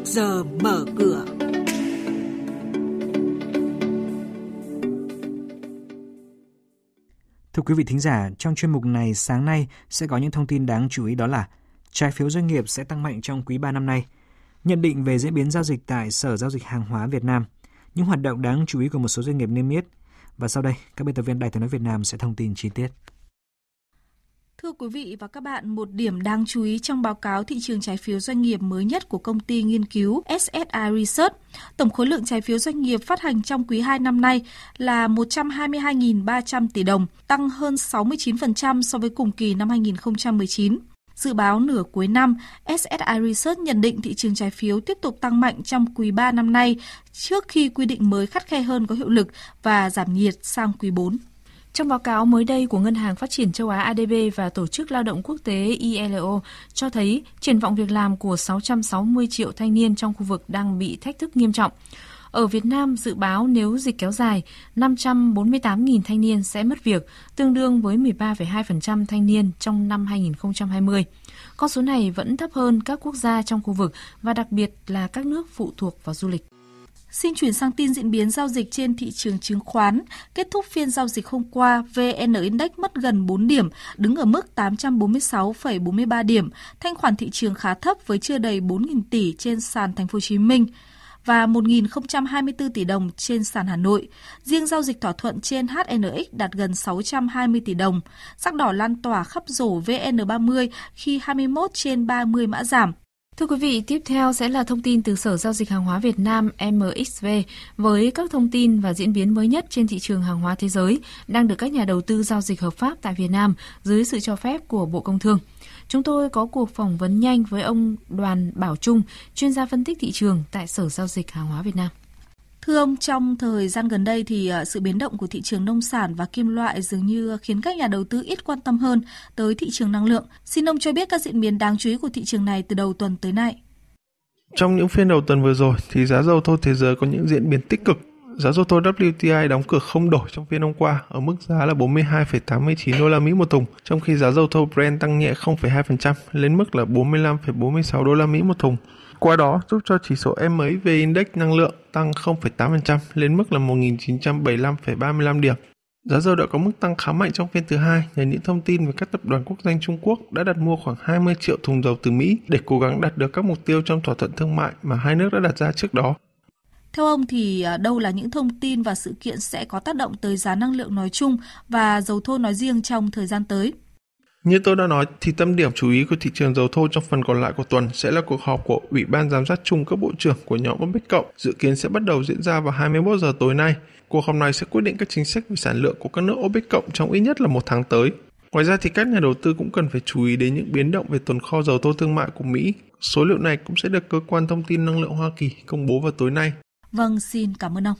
trước giờ mở cửa. Thưa quý vị thính giả, trong chuyên mục này sáng nay sẽ có những thông tin đáng chú ý đó là trái phiếu doanh nghiệp sẽ tăng mạnh trong quý 3 năm nay, nhận định về diễn biến giao dịch tại Sở Giao dịch Hàng hóa Việt Nam, những hoạt động đáng chú ý của một số doanh nghiệp niêm yết. Và sau đây, các biên tập viên Đài tiếng nói Việt Nam sẽ thông tin chi tiết. Thưa quý vị và các bạn, một điểm đáng chú ý trong báo cáo thị trường trái phiếu doanh nghiệp mới nhất của công ty nghiên cứu SSI Research, tổng khối lượng trái phiếu doanh nghiệp phát hành trong quý 2 năm nay là 122.300 tỷ đồng, tăng hơn 69% so với cùng kỳ năm 2019. Dự báo nửa cuối năm, SSI Research nhận định thị trường trái phiếu tiếp tục tăng mạnh trong quý 3 năm nay trước khi quy định mới khắt khe hơn có hiệu lực và giảm nhiệt sang quý 4. Trong báo cáo mới đây của Ngân hàng Phát triển châu Á ADB và Tổ chức Lao động Quốc tế ILO cho thấy triển vọng việc làm của 660 triệu thanh niên trong khu vực đang bị thách thức nghiêm trọng. Ở Việt Nam, dự báo nếu dịch kéo dài, 548.000 thanh niên sẽ mất việc, tương đương với 13,2% thanh niên trong năm 2020. Con số này vẫn thấp hơn các quốc gia trong khu vực và đặc biệt là các nước phụ thuộc vào du lịch. Xin chuyển sang tin diễn biến giao dịch trên thị trường chứng khoán. Kết thúc phiên giao dịch hôm qua, VN Index mất gần 4 điểm, đứng ở mức 846,43 điểm. Thanh khoản thị trường khá thấp với chưa đầy 4.000 tỷ trên sàn Thành phố Hồ Chí Minh và 1.024 tỷ đồng trên sàn Hà Nội. Riêng giao dịch thỏa thuận trên HNX đạt gần 620 tỷ đồng. Sắc đỏ lan tỏa khắp rổ VN30 khi 21 trên 30 mã giảm. Thưa quý vị, tiếp theo sẽ là thông tin từ Sở Giao dịch Hàng hóa Việt Nam MXV với các thông tin và diễn biến mới nhất trên thị trường hàng hóa thế giới đang được các nhà đầu tư giao dịch hợp pháp tại Việt Nam dưới sự cho phép của Bộ Công Thương. Chúng tôi có cuộc phỏng vấn nhanh với ông Đoàn Bảo Trung, chuyên gia phân tích thị trường tại Sở Giao dịch Hàng hóa Việt Nam. Thưa ông, trong thời gian gần đây thì à, sự biến động của thị trường nông sản và kim loại dường như khiến các nhà đầu tư ít quan tâm hơn tới thị trường năng lượng. Xin ông cho biết các diễn biến đáng chú ý của thị trường này từ đầu tuần tới nay. Trong những phiên đầu tuần vừa rồi thì giá dầu thô thế giới có những diễn biến tích cực. Giá dầu thô WTI đóng cửa không đổi trong phiên hôm qua ở mức giá là 42,89 đô la Mỹ một thùng, trong khi giá dầu thô Brent tăng nhẹ 0,2% lên mức là 45,46 đô la Mỹ một thùng. Qua đó giúp cho chỉ số MXV Index năng lượng tăng 0,8% lên mức là 1.975,35 điểm. Giá dầu đã có mức tăng khá mạnh trong phiên thứ hai nhờ những thông tin về các tập đoàn quốc doanh Trung Quốc đã đặt mua khoảng 20 triệu thùng dầu từ Mỹ để cố gắng đạt được các mục tiêu trong thỏa thuận thương mại mà hai nước đã đặt ra trước đó. Theo ông thì à, đâu là những thông tin và sự kiện sẽ có tác động tới giá năng lượng nói chung và dầu thô nói riêng trong thời gian tới? Như tôi đã nói thì tâm điểm chú ý của thị trường dầu thô trong phần còn lại của tuần sẽ là cuộc họp của Ủy ban giám sát chung các bộ trưởng của nhóm OPEC cộng dự kiến sẽ bắt đầu diễn ra vào 21 giờ tối nay. Cuộc họp này sẽ quyết định các chính sách về sản lượng của các nước OPEC cộng trong ít nhất là một tháng tới. Ngoài ra thì các nhà đầu tư cũng cần phải chú ý đến những biến động về tồn kho dầu thô thương mại của Mỹ. Số liệu này cũng sẽ được cơ quan thông tin năng lượng Hoa Kỳ công bố vào tối nay. Vâng, xin cảm ơn ông.